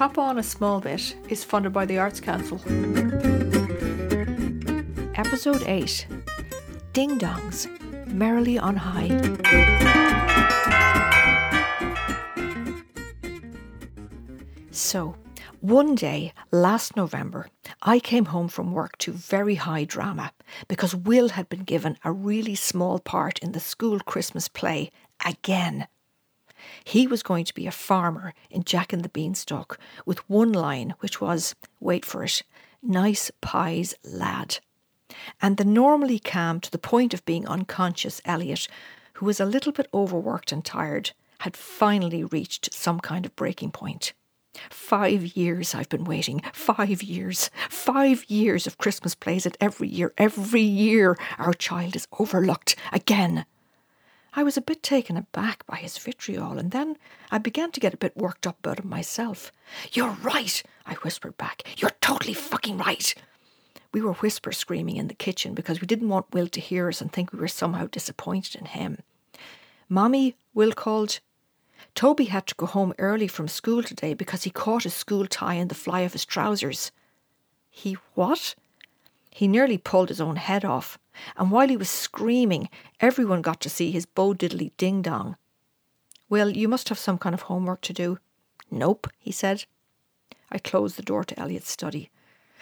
Cop On a Small Bit is funded by the Arts Council. Episode 8 Ding Dongs, Merrily on High. So, one day last November, I came home from work to very high drama because Will had been given a really small part in the school Christmas play again. He was going to be a farmer in Jack and the Beanstalk with one line, which was, wait for it, nice pies, lad. And the normally calm to the point of being unconscious Elliot, who was a little bit overworked and tired, had finally reached some kind of breaking point. Five years I've been waiting. Five years. Five years of Christmas plays, and every year, every year, our child is overlooked again. I was a bit taken aback by his vitriol, and then I began to get a bit worked up about him myself. You're right, I whispered back. You're totally fucking right. We were whisper screaming in the kitchen because we didn't want Will to hear us and think we were somehow disappointed in him. Mommy, Will called. Toby had to go home early from school today because he caught his school tie in the fly of his trousers. He what? He nearly pulled his own head off, and while he was screaming, everyone got to see his bo diddly ding dong. Well, you must have some kind of homework to do. Nope, he said. I closed the door to Elliot's study.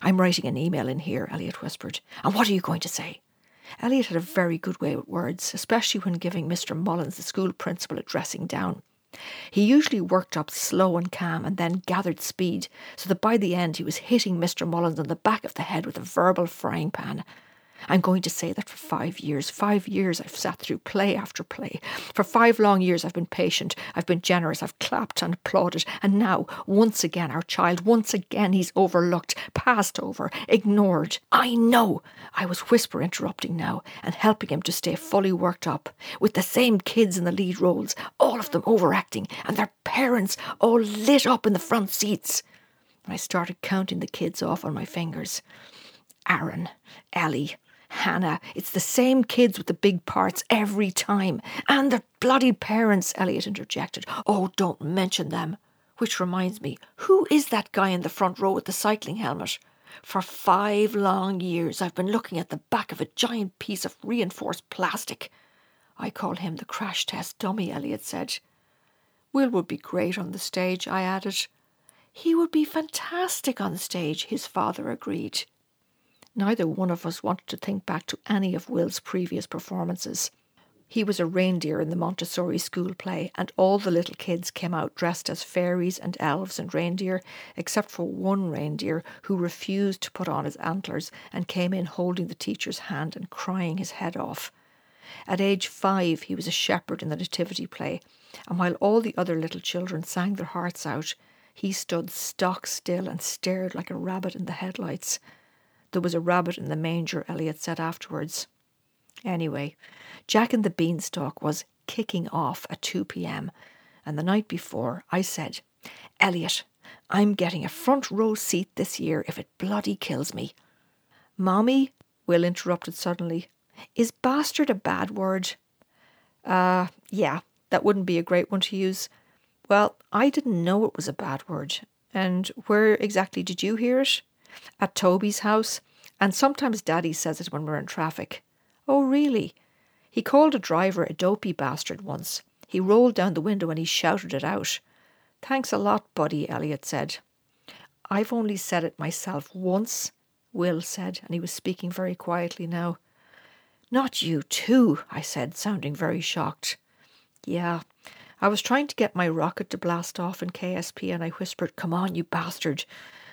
I'm writing an email in here, Elliot whispered. And what are you going to say? Elliot had a very good way with words, especially when giving Mr. Mullins, the school principal, a dressing down. He usually worked up slow and calm and then gathered speed, so that by the end he was hitting Mr. Mullins on the back of the head with a verbal frying pan. I'm going to say that for five years, five years I've sat through play after play. For five long years I've been patient, I've been generous, I've clapped and applauded, and now, once again, our child, once again he's overlooked, passed over, ignored. I know! I was whisper interrupting now and helping him to stay fully worked up, with the same kids in the lead roles, all of them overacting, and their parents all lit up in the front seats. I started counting the kids off on my fingers. Aaron, Ellie, Hannah, it's the same kids with the big parts every time. And their bloody parents, Elliot interjected. Oh, don't mention them. Which reminds me, who is that guy in the front row with the cycling helmet? For five long years, I've been looking at the back of a giant piece of reinforced plastic. I call him the crash test dummy, Elliot said. Will would be great on the stage, I added. He would be fantastic on stage, his father agreed. Neither one of us wanted to think back to any of Will's previous performances. He was a reindeer in the Montessori school play, and all the little kids came out dressed as fairies and elves and reindeer, except for one reindeer who refused to put on his antlers and came in holding the teacher's hand and crying his head off. At age five, he was a shepherd in the Nativity play, and while all the other little children sang their hearts out, he stood stock still and stared like a rabbit in the headlights. There was a rabbit in the manger, Elliot said afterwards. Anyway, Jack and the Beanstalk was kicking off at 2 p.m., and the night before I said, Elliot, I'm getting a front row seat this year if it bloody kills me. Mommy, Will interrupted suddenly, is bastard a bad word? Uh, yeah, that wouldn't be a great one to use. Well, I didn't know it was a bad word. And where exactly did you hear it? At Toby's house, and sometimes Daddy says it when we're in traffic. Oh, really? He called a driver a dopey bastard once. He rolled down the window and he shouted it out. Thanks a lot, buddy, Elliot said. I've only said it myself once, Will said, and he was speaking very quietly now. Not you, too, I said, sounding very shocked. Yeah, I was trying to get my rocket to blast off in KSP and I whispered, Come on, you bastard.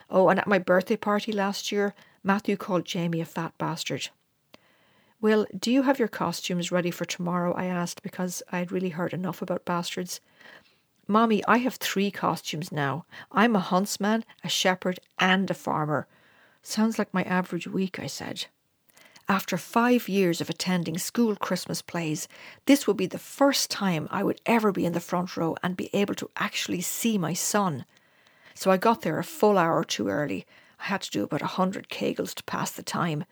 Oh, and at my birthday party last year, Matthew called Jamie a fat bastard. Will, do you have your costumes ready for tomorrow? I asked because I had really heard enough about bastards. Mommy, I have three costumes now. I'm a huntsman, a shepherd, and a farmer. Sounds like my average week, I said. After five years of attending school Christmas plays, this would be the first time I would ever be in the front row and be able to actually see my son so I got there a full hour too early. I had to do about a hundred kegels to pass the time.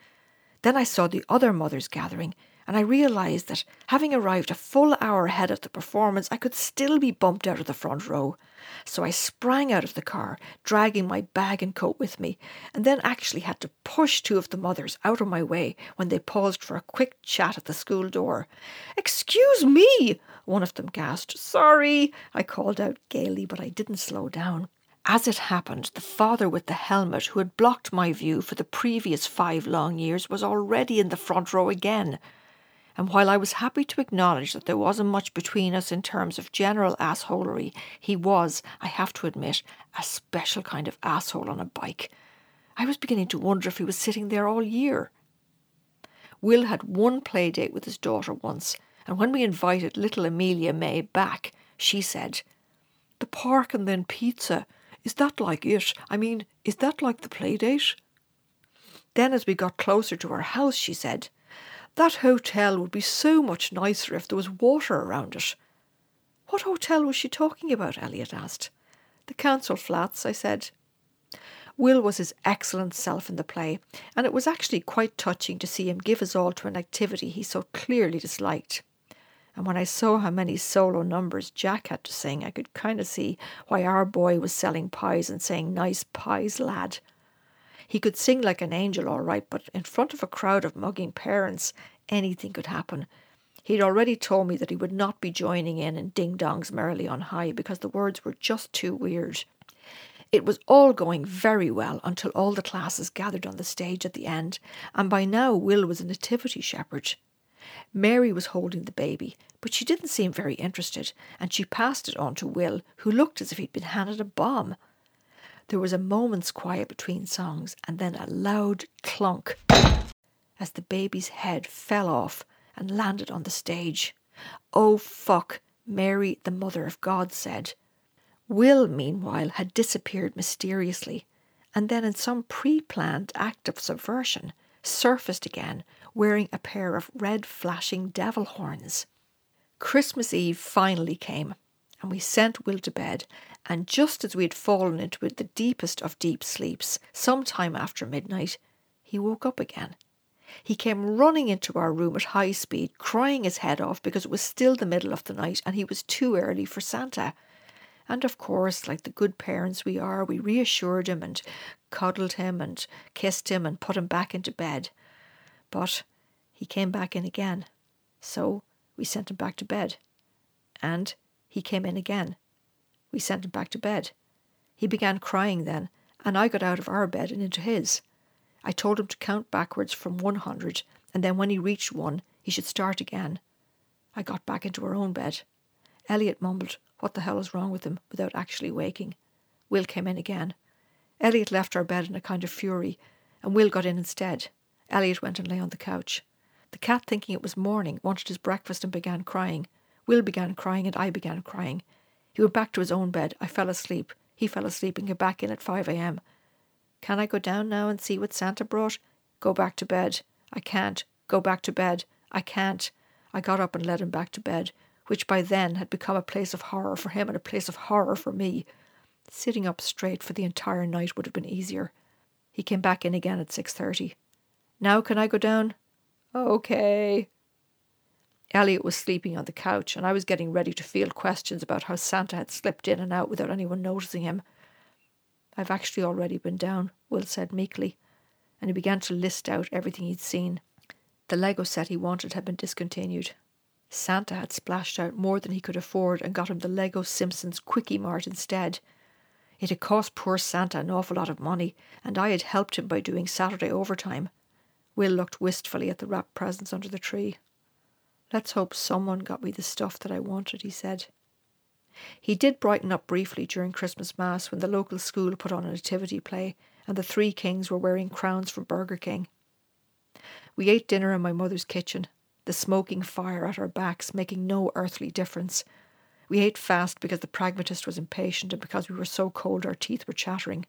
Then I saw the other mothers gathering, and I realised that, having arrived a full hour ahead of the performance, I could still be bumped out of the front row. So I sprang out of the car, dragging my bag and coat with me, and then actually had to push two of the mothers out of my way when they paused for a quick chat at the school door. Excuse me, one of them gasped. Sorry, I called out gaily, but I didn't slow down. As it happened, the father with the helmet, who had blocked my view for the previous five long years, was already in the front row again. And while I was happy to acknowledge that there wasn't much between us in terms of general assholery, he was, I have to admit, a special kind of asshole on a bike. I was beginning to wonder if he was sitting there all year. Will had one play date with his daughter once, and when we invited little Amelia May back, she said, The park and then pizza. Is that like it? I mean, is that like the play date? Then, as we got closer to our house, she said, That hotel would be so much nicer if there was water around it. What hotel was she talking about? Elliot asked. The council flats, I said. Will was his excellent self in the play, and it was actually quite touching to see him give his all to an activity he so clearly disliked. And when I saw how many solo numbers Jack had to sing, I could kind of see why our boy was selling pies and saying, Nice pies, lad. He could sing like an angel, all right, but in front of a crowd of mugging parents, anything could happen. He'd already told me that he would not be joining in in Ding Dongs Merrily on High because the words were just too weird. It was all going very well until all the classes gathered on the stage at the end, and by now Will was a nativity shepherd. Mary was holding the baby, but she didn't seem very interested, and she passed it on to Will, who looked as if he'd been handed a bomb. There was a moment's quiet between songs, and then a loud clunk as the baby's head fell off and landed on the stage. Oh, fuck, Mary, the Mother of God, said. Will, meanwhile, had disappeared mysteriously, and then, in some pre planned act of subversion, surfaced again wearing a pair of red flashing devil horns. Christmas Eve finally came, and we sent Will to bed, and just as we had fallen into the deepest of deep sleeps, some time after midnight, he woke up again. He came running into our room at high speed, crying his head off because it was still the middle of the night and he was too early for Santa. And of course, like the good parents we are, we reassured him and cuddled him and kissed him and put him back into bed. But he came back in again. So we sent him back to bed. And he came in again. We sent him back to bed. He began crying then, and I got out of our bed and into his. I told him to count backwards from 100, and then when he reached one, he should start again. I got back into our own bed. Elliot mumbled, What the hell is wrong with him? without actually waking. Will came in again. Elliot left our bed in a kind of fury, and Will got in instead. Elliot went and lay on the couch. The cat, thinking it was morning, wanted his breakfast and began crying. Will began crying, and I began crying. He went back to his own bed. I fell asleep. He fell asleep and came back in at 5 a.m. Can I go down now and see what Santa brought? Go back to bed. I can't. Go back to bed. I can't. I got up and led him back to bed, which by then had become a place of horror for him and a place of horror for me. Sitting up straight for the entire night would have been easier. He came back in again at 6:30. Now can I go down? Okay. Elliot was sleeping on the couch, and I was getting ready to field questions about how Santa had slipped in and out without anyone noticing him. I've actually already been down, Will said meekly, and he began to list out everything he'd seen. The Lego set he wanted had been discontinued. Santa had splashed out more than he could afford and got him the Lego Simpsons Kwik-E-Mart instead. It had cost poor Santa an awful lot of money, and I had helped him by doing Saturday overtime. Will looked wistfully at the wrapped presents under the tree. Let's hope someone got me the stuff that I wanted, he said. He did brighten up briefly during Christmas Mass when the local school put on a nativity play and the three kings were wearing crowns from Burger King. We ate dinner in my mother's kitchen, the smoking fire at our backs making no earthly difference. We ate fast because the pragmatist was impatient and because we were so cold our teeth were chattering.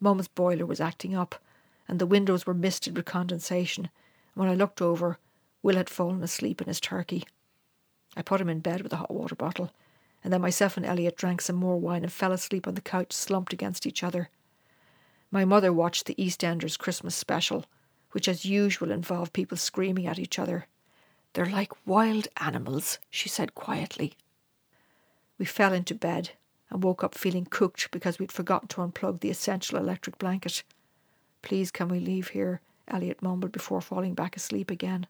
Mum's boiler was acting up, and the windows were misted with condensation. When I looked over, Will had fallen asleep in his turkey. I put him in bed with a hot water bottle, and then myself and Elliot drank some more wine and fell asleep on the couch slumped against each other. My mother watched the EastEnders Christmas special, which as usual involved people screaming at each other. They're like wild animals, she said quietly. We fell into bed and woke up feeling cooked because we'd forgotten to unplug the essential electric blanket. Please, can we leave here? Elliot mumbled before falling back asleep again.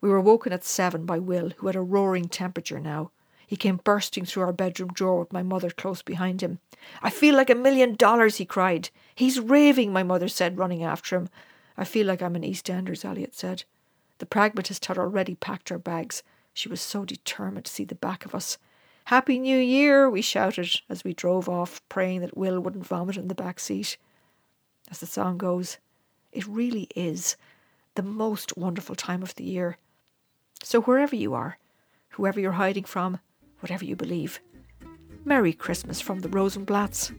We were woken at seven by Will, who had a roaring temperature now. He came bursting through our bedroom door with my mother close behind him. I feel like a million dollars, he cried. He's raving, my mother said, running after him. I feel like I'm in EastEnders, Elliot said. The pragmatist had already packed our bags. She was so determined to see the back of us. Happy New Year, we shouted as we drove off, praying that Will wouldn't vomit in the back seat. As the song goes, it really is the most wonderful time of the year. So, wherever you are, whoever you're hiding from, whatever you believe, Merry Christmas from the Rosenblatts.